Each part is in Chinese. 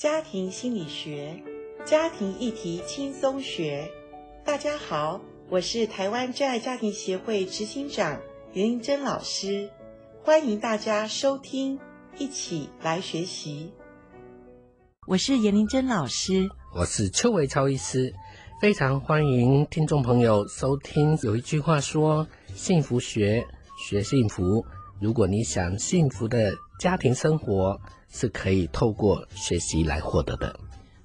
家庭心理学，家庭议题轻松学。大家好，我是台湾真爱家庭协会执行长严玲珍老师，欢迎大家收听，一起来学习。我是严玲珍老师，我是邱维超医师，非常欢迎听众朋友收听。有一句话说：“幸福学，学幸福。”如果你想幸福的家庭生活，是可以透过学习来获得的。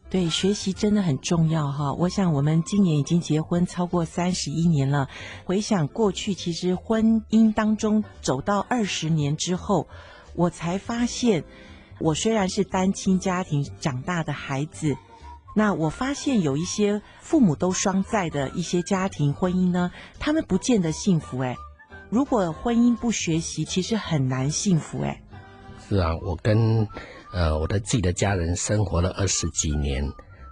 对，学习真的很重要哈。我想我们今年已经结婚超过三十一年了，回想过去，其实婚姻当中走到二十年之后，我才发现，我虽然是单亲家庭长大的孩子，那我发现有一些父母都双在的一些家庭婚姻呢，他们不见得幸福诶。如果婚姻不学习，其实很难幸福诶。是啊，我跟呃我的自己的家人生活了二十几年，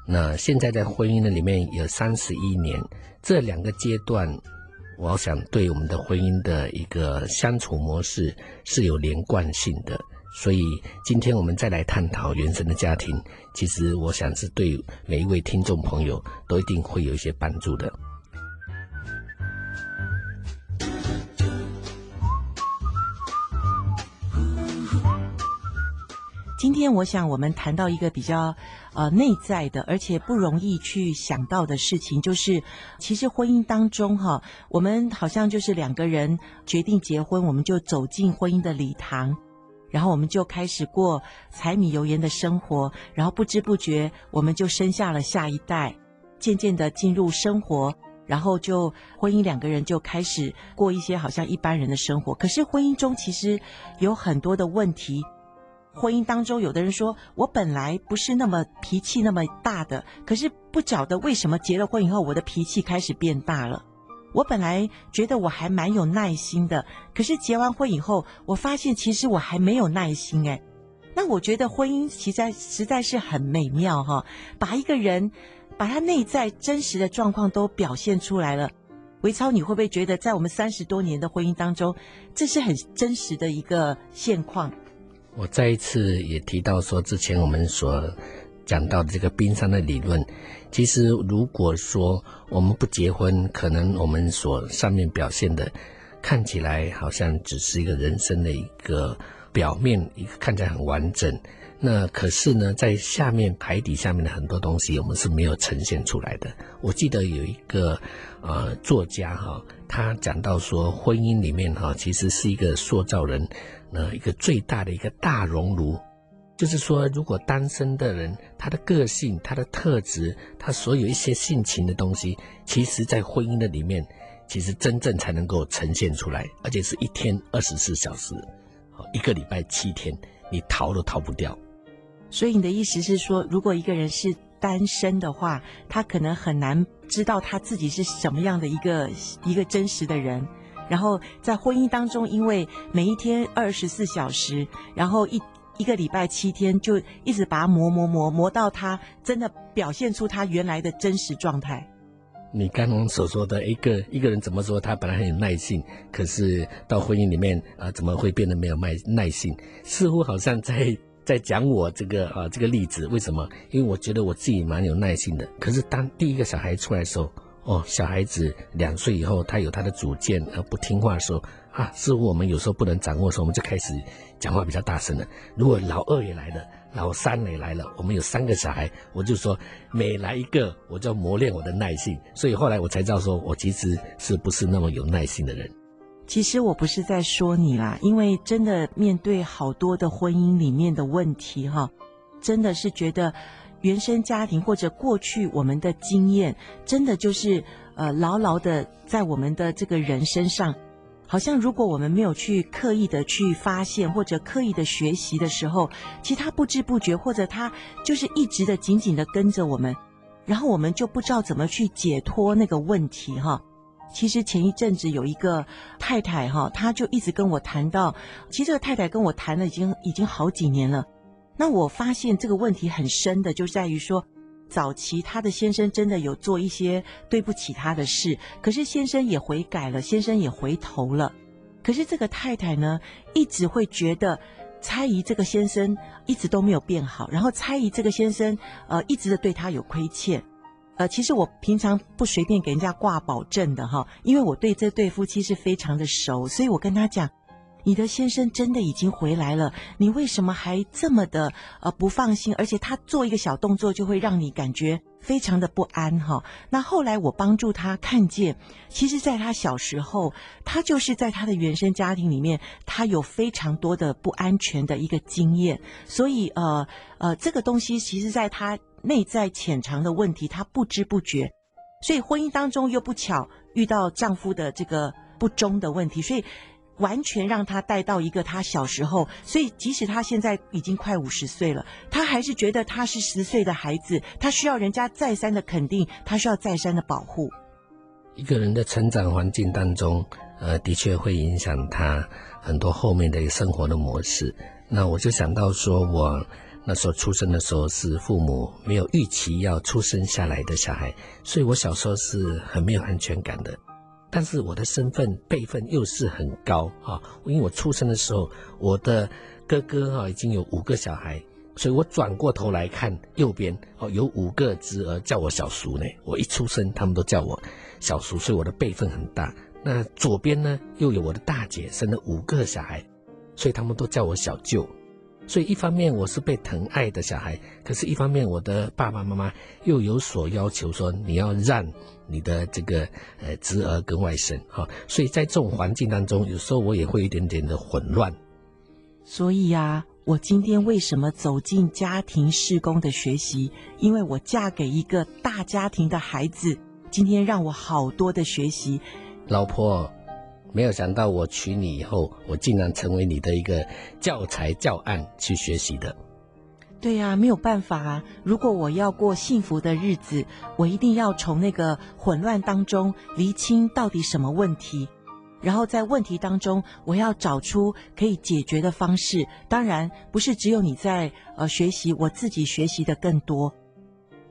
那现在在婚姻的里面有三十一年，这两个阶段，我想对我们的婚姻的一个相处模式是有连贯性的，所以今天我们再来探讨原生的家庭，其实我想是对每一位听众朋友都一定会有一些帮助的。今天我想我们谈到一个比较呃内在的，而且不容易去想到的事情，就是其实婚姻当中哈，我们好像就是两个人决定结婚，我们就走进婚姻的礼堂，然后我们就开始过柴米油盐的生活，然后不知不觉我们就生下了下一代，渐渐的进入生活，然后就婚姻两个人就开始过一些好像一般人的生活，可是婚姻中其实有很多的问题。婚姻当中，有的人说我本来不是那么脾气那么大的，可是不晓得为什么结了婚以后，我的脾气开始变大了。我本来觉得我还蛮有耐心的，可是结完婚以后，我发现其实我还没有耐心诶。那我觉得婚姻其实实在是很美妙哈，把一个人把他内在真实的状况都表现出来了。维超，你会不会觉得在我们三十多年的婚姻当中，这是很真实的一个现况？我再一次也提到说，之前我们所讲到的这个冰山的理论，其实如果说我们不结婚，可能我们所上面表现的看起来好像只是一个人生的一个表面，一个看起来很完整。那可是呢，在下面海底下面的很多东西，我们是没有呈现出来的。我记得有一个呃作家哈，他讲到说，婚姻里面哈，其实是一个塑造人。呃，一个最大的一个大熔炉，就是说，如果单身的人，他的个性、他的特质、他所有一些性情的东西，其实在婚姻的里面，其实真正才能够呈现出来，而且是一天二十四小时，一个礼拜七天，你逃都逃不掉。所以你的意思是说，如果一个人是单身的话，他可能很难知道他自己是什么样的一个一个真实的人。然后在婚姻当中，因为每一天二十四小时，然后一一个礼拜七天，就一直把它磨磨磨磨到他真的表现出他原来的真实状态。你刚刚所说的一个一个人怎么说他本来很有耐性，可是到婚姻里面啊，怎么会变得没有耐耐性？似乎好像在在讲我这个啊这个例子。为什么？因为我觉得我自己蛮有耐心的。可是当第一个小孩出来的时候。哦，小孩子两岁以后，他有他的主见，而不听话的时候，啊，似乎我们有时候不能掌握的时候，我们就开始讲话比较大声了。如果老二也来了，老三也来了，我们有三个小孩，我就说每来一个，我就要磨练我的耐性。所以后来我才知道，说我其实是不是那么有耐性的人。其实我不是在说你啦，因为真的面对好多的婚姻里面的问题，哈，真的是觉得。原生家庭或者过去我们的经验，真的就是呃牢牢的在我们的这个人身上，好像如果我们没有去刻意的去发现或者刻意的学习的时候，其实他不知不觉或者他就是一直的紧紧的跟着我们，然后我们就不知道怎么去解脱那个问题哈。其实前一阵子有一个太太哈，她就一直跟我谈到，其实这个太太跟我谈了已经已经好几年了。那我发现这个问题很深的，就在于说，早期她的先生真的有做一些对不起她的事，可是先生也悔改了，先生也回头了，可是这个太太呢，一直会觉得猜疑这个先生一直都没有变好，然后猜疑这个先生呃一直的对他有亏欠。呃，其实我平常不随便给人家挂保证的哈，因为我对这对夫妻是非常的熟，所以我跟他讲。你的先生真的已经回来了，你为什么还这么的呃不放心？而且他做一个小动作就会让你感觉非常的不安哈。那后来我帮助他看见，其实在他小时候，他就是在他的原生家庭里面，他有非常多的不安全的一个经验，所以呃呃这个东西其实在他内在潜藏的问题，他不知不觉，所以婚姻当中又不巧遇到丈夫的这个不忠的问题，所以。完全让她带到一个她小时候，所以即使她现在已经快五十岁了，她还是觉得她是十岁的孩子，她需要人家再三的肯定，她需要再三的保护。一个人的成长环境当中，呃，的确会影响他很多后面的一生活的模式。那我就想到说，我那时候出生的时候是父母没有预期要出生下来的小孩，所以我小时候是很没有安全感的。但是我的身份辈分又是很高啊，因为我出生的时候，我的哥哥哈已经有五个小孩，所以我转过头来看右边哦，有五个侄儿叫我小叔呢。我一出生，他们都叫我小叔，所以我的辈分很大。那左边呢，又有我的大姐生了五个小孩，所以他们都叫我小舅。所以一方面我是被疼爱的小孩，可是一方面我的爸爸妈妈又有所要求，说你要让你的这个呃侄儿跟外甥哈，所以在这种环境当中，有时候我也会有一点点的混乱。所以呀，我今天为什么走进家庭事工的学习？因为我嫁给一个大家庭的孩子，今天让我好多的学习。老婆。没有想到我娶你以后，我竟然成为你的一个教材教案去学习的。对呀，没有办法啊！如果我要过幸福的日子，我一定要从那个混乱当中厘清到底什么问题，然后在问题当中，我要找出可以解决的方式。当然，不是只有你在呃学习，我自己学习的更多。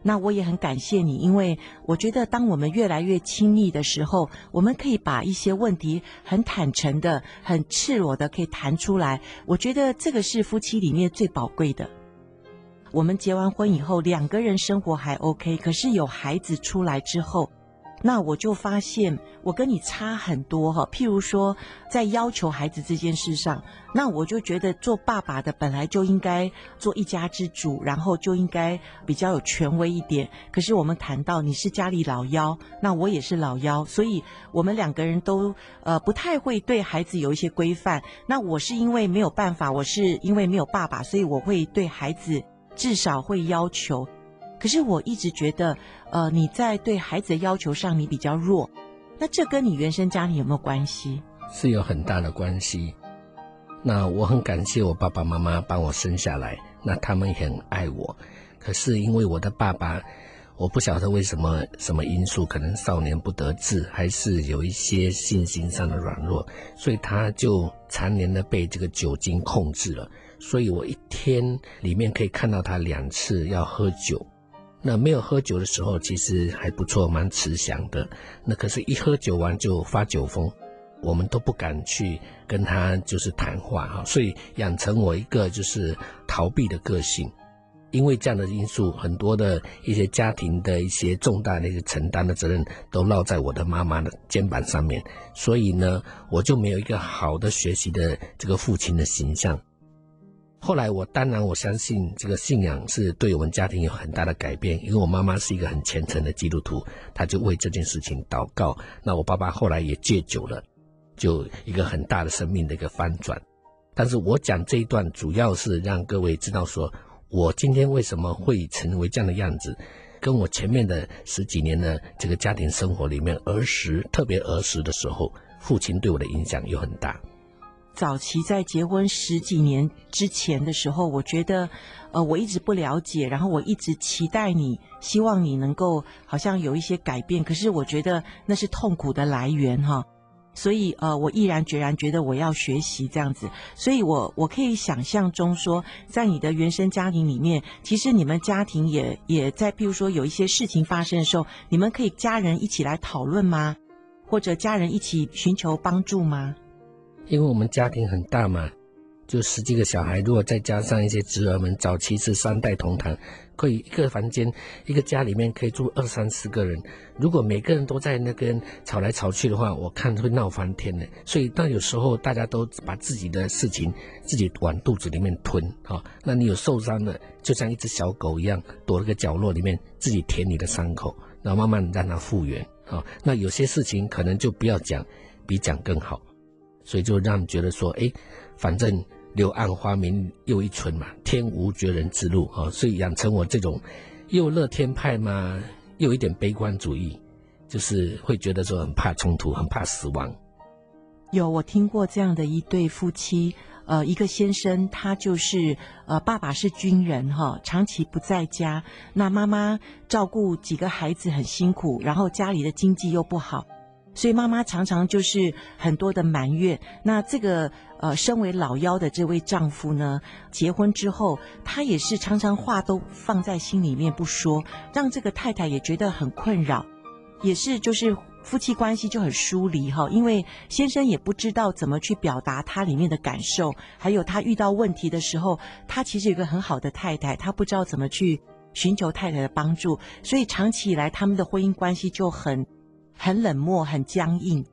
那我也很感谢你，因为我觉得当我们越来越亲密的时候，我们可以把一些问题很坦诚的、很赤裸的可以谈出来。我觉得这个是夫妻里面最宝贵的。我们结完婚以后，两个人生活还 OK，可是有孩子出来之后。那我就发现我跟你差很多哈，譬如说在要求孩子这件事上，那我就觉得做爸爸的本来就应该做一家之主，然后就应该比较有权威一点。可是我们谈到你是家里老幺，那我也是老幺，所以我们两个人都呃不太会对孩子有一些规范。那我是因为没有办法，我是因为没有爸爸，所以我会对孩子至少会要求。可是我一直觉得，呃，你在对孩子的要求上你比较弱，那这跟你原生家庭有没有关系？是有很大的关系。那我很感谢我爸爸妈妈帮我生下来，那他们很爱我。可是因为我的爸爸，我不晓得为什么什么因素，可能少年不得志，还是有一些信心上的软弱，所以他就常年的被这个酒精控制了。所以我一天里面可以看到他两次要喝酒。那没有喝酒的时候，其实还不错，蛮慈祥的。那可是，一喝酒完就发酒疯，我们都不敢去跟他就是谈话哈。所以养成我一个就是逃避的个性，因为这样的因素，很多的一些家庭的一些重大的一些承担的责任都落在我的妈妈的肩膀上面。所以呢，我就没有一个好的学习的这个父亲的形象。后来我当然我相信这个信仰是对我们家庭有很大的改变，因为我妈妈是一个很虔诚的基督徒，她就为这件事情祷告。那我爸爸后来也戒酒了，就一个很大的生命的一个翻转。但是我讲这一段主要是让各位知道说，我今天为什么会成为这样的样子，跟我前面的十几年的这个家庭生活里面，儿时特别儿时的时候，父亲对我的影响有很大。早期在结婚十几年之前的时候，我觉得，呃，我一直不了解，然后我一直期待你，希望你能够好像有一些改变，可是我觉得那是痛苦的来源哈，所以呃，我毅然决然觉得我要学习这样子，所以我我可以想象中说，在你的原生家庭里面，其实你们家庭也也在，譬如说有一些事情发生的时候，你们可以家人一起来讨论吗？或者家人一起寻求帮助吗？因为我们家庭很大嘛，就十几个小孩，如果再加上一些侄儿们，早期是三代同堂，可以一个房间一个家里面可以住二三十个人。如果每个人都在那边吵来吵去的话，我看会闹翻天的。所以，当有时候大家都把自己的事情自己往肚子里面吞，哈，那你有受伤的，就像一只小狗一样，躲了个角落里面自己舔你的伤口，然后慢慢让它复原，啊，那有些事情可能就不要讲，比讲更好。所以就让你觉得说，哎，反正。柳暗花明又一村嘛，天无绝人之路啊，所以养成我这种又乐天派嘛，又有一点悲观主义，就是会觉得说很怕冲突，很怕死亡。有我听过这样的一对夫妻，呃，一个先生他就是呃，爸爸是军人哈，长期不在家，那妈妈照顾几个孩子很辛苦，然后家里的经济又不好。所以妈妈常常就是很多的埋怨。那这个呃，身为老幺的这位丈夫呢，结婚之后，他也是常常话都放在心里面不说，让这个太太也觉得很困扰，也是就是夫妻关系就很疏离哈。因为先生也不知道怎么去表达他里面的感受，还有他遇到问题的时候，他其实有一个很好的太太，他不知道怎么去寻求太太的帮助，所以长期以来他们的婚姻关系就很。很冷漠，很僵硬，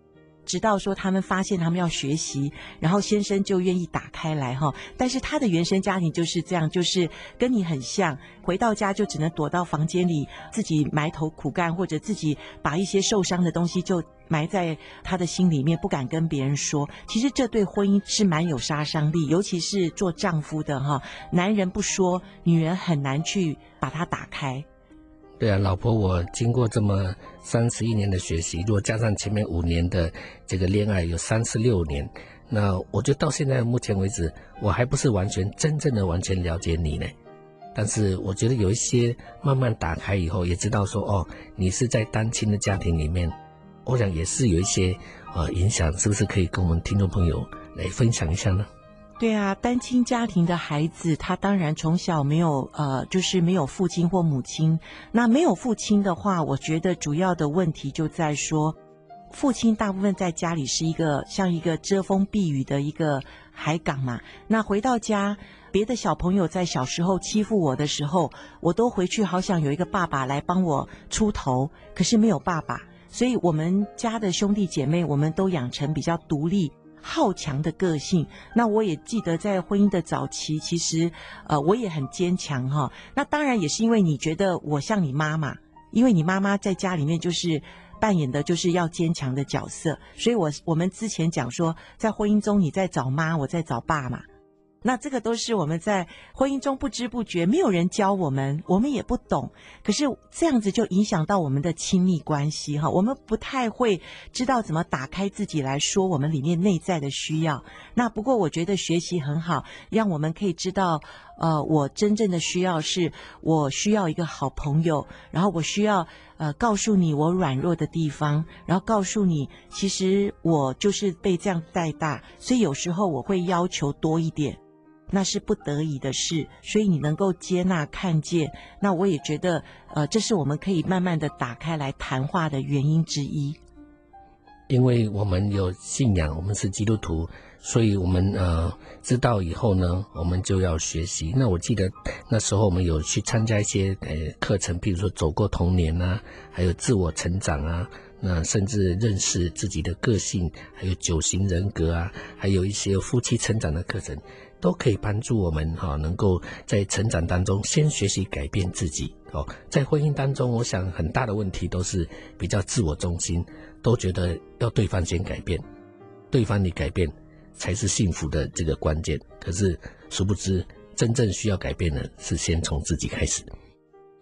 直到说他们发现他们要学习，然后先生就愿意打开来哈。但是他的原生家庭就是这样，就是跟你很像，回到家就只能躲到房间里自己埋头苦干，或者自己把一些受伤的东西就埋在他的心里面，不敢跟别人说。其实这对婚姻是蛮有杀伤力，尤其是做丈夫的哈，男人不说，女人很难去把它打开。对啊，老婆，我经过这么三十一年的学习，如果加上前面五年的这个恋爱，有三十六年，那我就到现在目前为止，我还不是完全真正的完全了解你呢。但是我觉得有一些慢慢打开以后，也知道说哦，你是在单亲的家庭里面，我想也是有一些呃影响，是不是可以跟我们听众朋友来分享一下呢？对啊，单亲家庭的孩子，他当然从小没有呃，就是没有父亲或母亲。那没有父亲的话，我觉得主要的问题就在说，父亲大部分在家里是一个像一个遮风避雨的一个海港嘛。那回到家，别的小朋友在小时候欺负我的时候，我都回去好想有一个爸爸来帮我出头，可是没有爸爸，所以我们家的兄弟姐妹，我们都养成比较独立。好强的个性，那我也记得在婚姻的早期，其实，呃，我也很坚强哈。那当然也是因为你觉得我像你妈妈，因为你妈妈在家里面就是扮演的就是要坚强的角色，所以我我们之前讲说，在婚姻中你在找妈，我在找爸嘛。那这个都是我们在婚姻中不知不觉，没有人教我们，我们也不懂。可是这样子就影响到我们的亲密关系哈，我们不太会知道怎么打开自己来说我们里面内在的需要。那不过我觉得学习很好，让我们可以知道，呃，我真正的需要是我需要一个好朋友，然后我需要呃告诉你我软弱的地方，然后告诉你其实我就是被这样带大，所以有时候我会要求多一点。那是不得已的事，所以你能够接纳、看见，那我也觉得，呃，这是我们可以慢慢的打开来谈话的原因之一。因为我们有信仰，我们是基督徒，所以我们呃知道以后呢，我们就要学习。那我记得那时候我们有去参加一些呃课程，比如说走过童年啊，还有自我成长啊，那甚至认识自己的个性，还有九型人格啊，还有一些夫妻成长的课程。都可以帮助我们哈，能够在成长当中先学习改变自己哦。在婚姻当中，我想很大的问题都是比较自我中心，都觉得要对方先改变，对方你改变才是幸福的这个关键。可是殊不知，真正需要改变的是先从自己开始。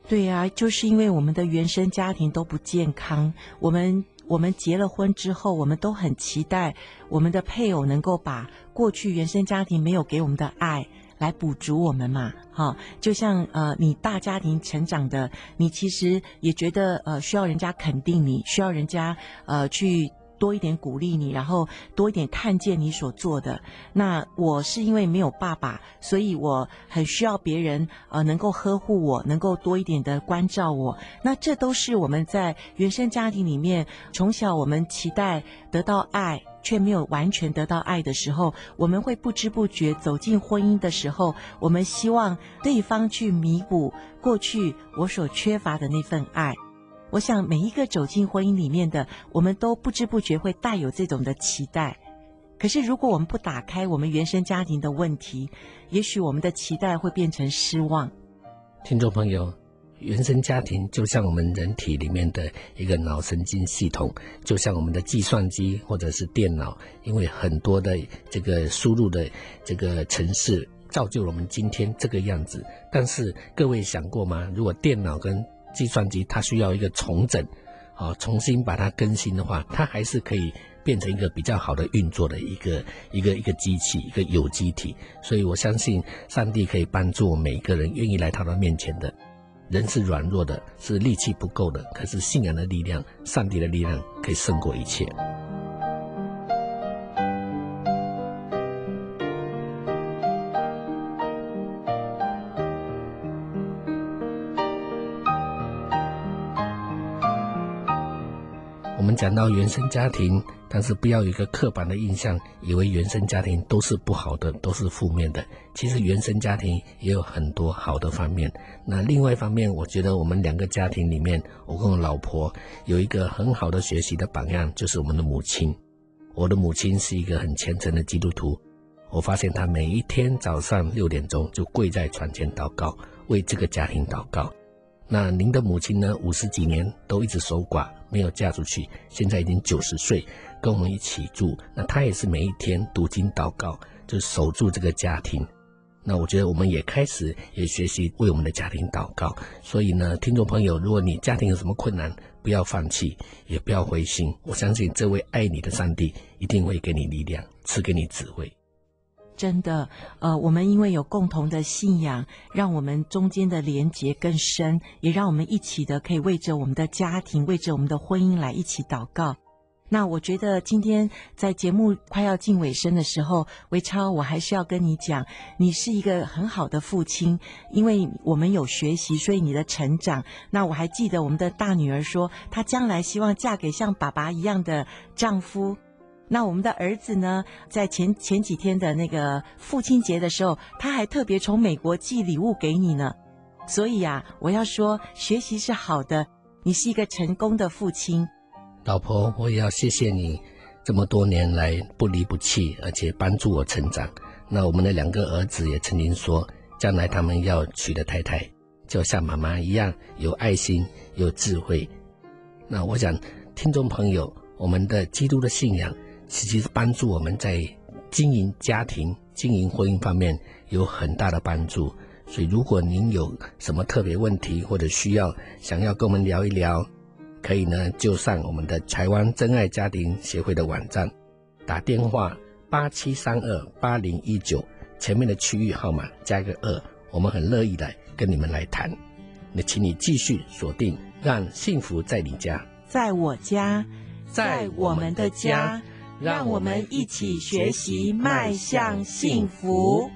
对呀，就是因为我们的原生家庭都不健康，我们。我们结了婚之后，我们都很期待我们的配偶能够把过去原生家庭没有给我们的爱来补足我们嘛，哈，就像呃，你大家庭成长的，你其实也觉得呃需要人家肯定你，需要人家呃去。多一点鼓励你，然后多一点看见你所做的。那我是因为没有爸爸，所以我很需要别人呃能够呵护我，能够多一点的关照我。那这都是我们在原生家庭里面从小我们期待得到爱，却没有完全得到爱的时候，我们会不知不觉走进婚姻的时候，我们希望对方去弥补过去我所缺乏的那份爱。我想每一个走进婚姻里面的，我们都不知不觉会带有这种的期待。可是如果我们不打开我们原生家庭的问题，也许我们的期待会变成失望。听众朋友。原生家庭就像我们人体里面的一个脑神经系统，就像我们的计算机或者是电脑，因为很多的这个输入的这个程式造就了我们今天这个样子。但是各位想过吗？如果电脑跟计算机它需要一个重整，啊，重新把它更新的话，它还是可以变成一个比较好的运作的一个一个一个机器，一个有机体。所以我相信上帝可以帮助每一个人愿意来到他面前的。人是软弱的，是力气不够的。可是信仰的力量，上帝的力量可以胜过一切。我们讲到原生家庭。但是不要有一个刻板的印象，以为原生家庭都是不好的，都是负面的。其实原生家庭也有很多好的方面。那另外一方面，我觉得我们两个家庭里面，我跟我老婆有一个很好的学习的榜样，就是我们的母亲。我的母亲是一个很虔诚的基督徒，我发现她每一天早上六点钟就跪在床前祷告，为这个家庭祷告。那您的母亲呢？五十几年都一直守寡，没有嫁出去，现在已经九十岁。跟我们一起住，那她也是每一天读经祷告，就守住这个家庭。那我觉得我们也开始也学习为我们的家庭祷告。所以呢，听众朋友，如果你家庭有什么困难，不要放弃，也不要灰心。我相信这位爱你的上帝一定会给你力量，赐给你智慧。真的，呃，我们因为有共同的信仰，让我们中间的连结更深，也让我们一起的可以为着我们的家庭，为着我们的婚姻来一起祷告。那我觉得今天在节目快要进尾声的时候，维超，我还是要跟你讲，你是一个很好的父亲，因为我们有学习，所以你的成长。那我还记得我们的大女儿说，她将来希望嫁给像爸爸一样的丈夫。那我们的儿子呢，在前前几天的那个父亲节的时候，他还特别从美国寄礼物给你呢。所以啊，我要说，学习是好的，你是一个成功的父亲。老婆，我也要谢谢你这么多年来不离不弃，而且帮助我成长。那我们的两个儿子也曾经说，将来他们要娶的太太，就像妈妈一样有爱心、有智慧。那我想，听众朋友，我们的基督的信仰，实是帮助我们在经营家庭、经营婚姻方面有很大的帮助。所以，如果您有什么特别问题或者需要，想要跟我们聊一聊。可以呢，就上我们的台湾真爱家庭协会的网站，打电话八七三二八零一九，前面的区域号码加一个二，我们很乐意来跟你们来谈。那请你继续锁定，让幸福在你家，在我家，在我们的家，让我们一起学习迈向幸福。